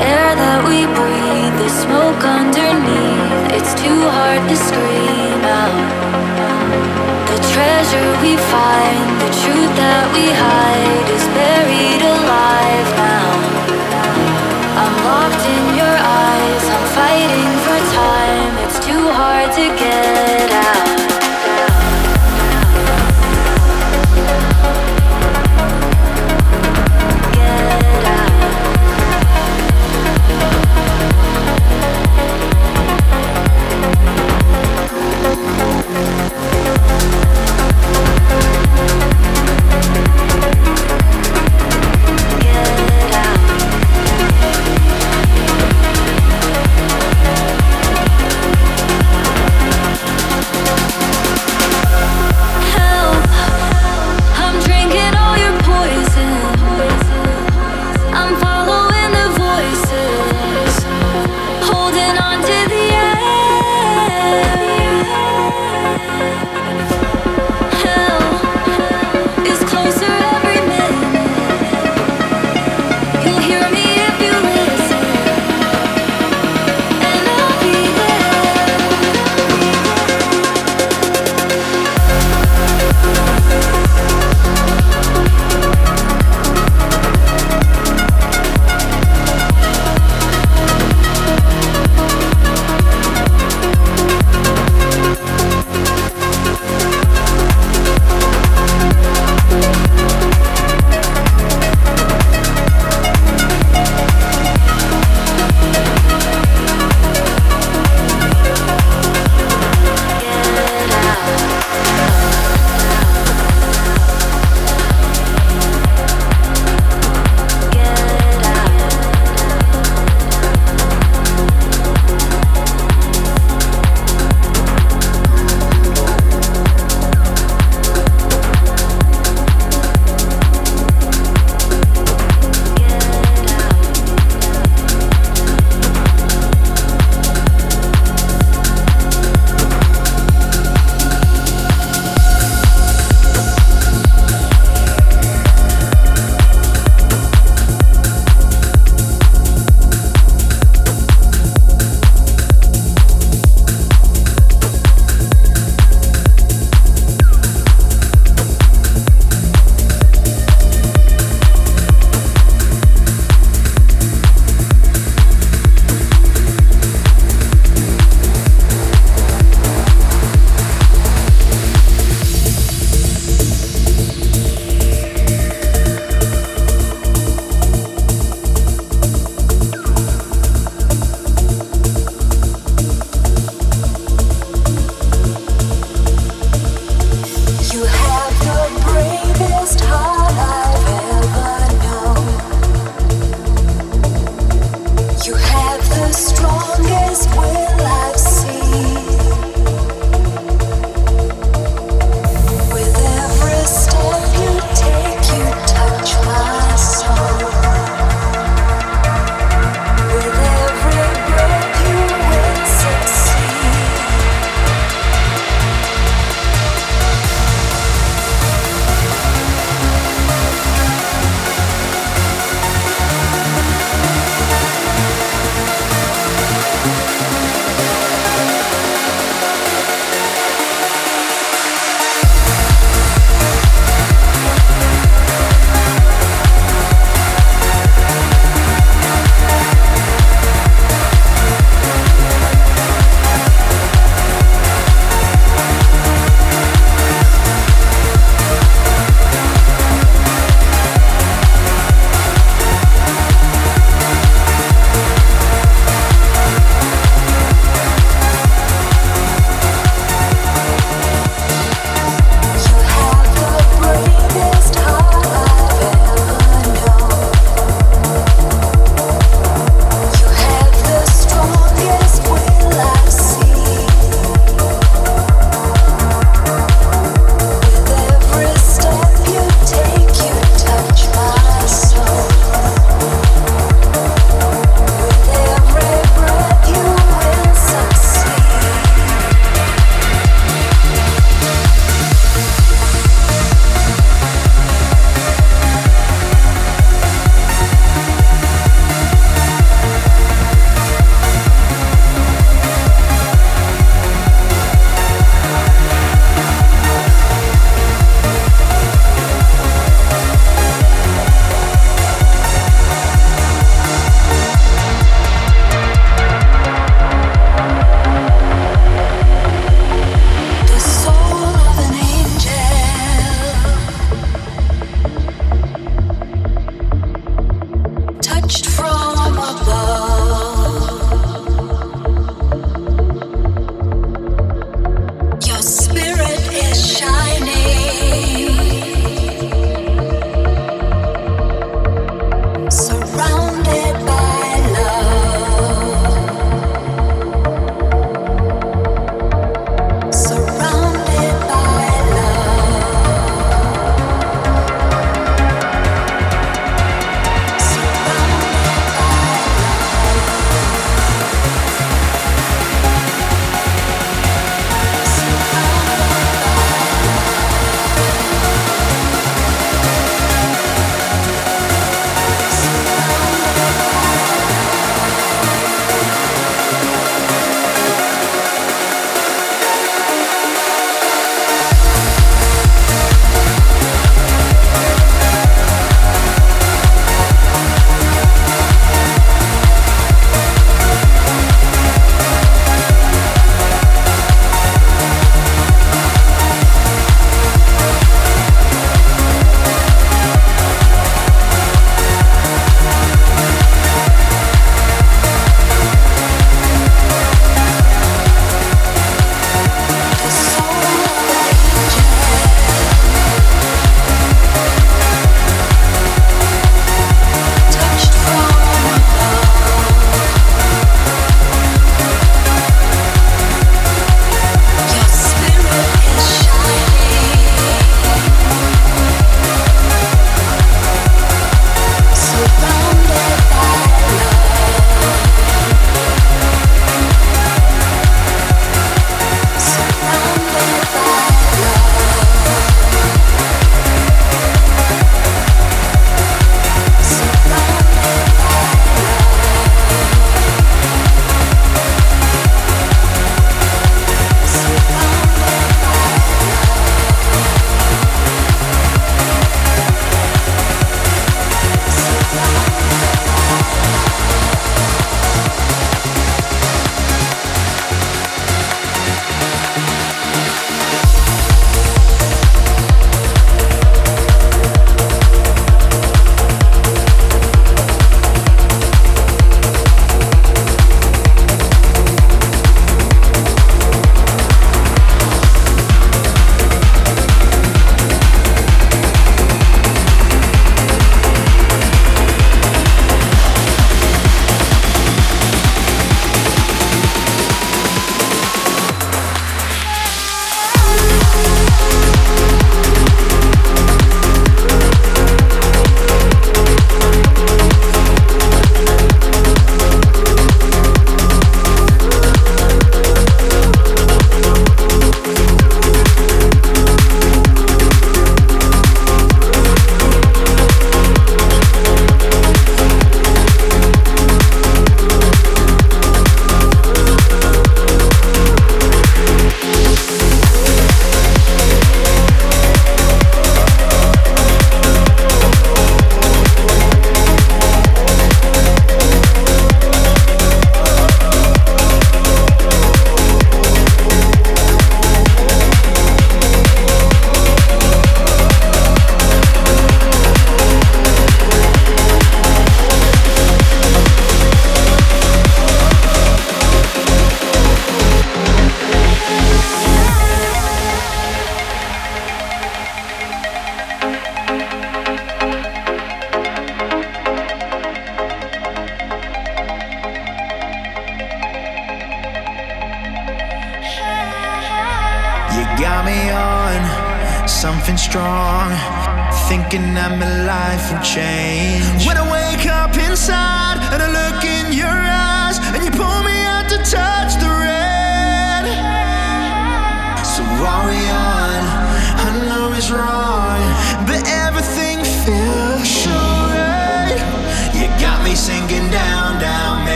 air that we breathe, the smoke underneath. It's too hard to scream out. The treasure we find, the truth that we hide is buried alive now. I'm locked in your eyes, I'm fighting for time. It's too hard to get out.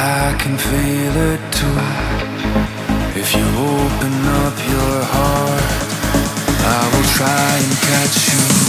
I can feel it too. If you open up your heart, I will try and catch you.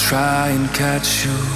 Catch and catch you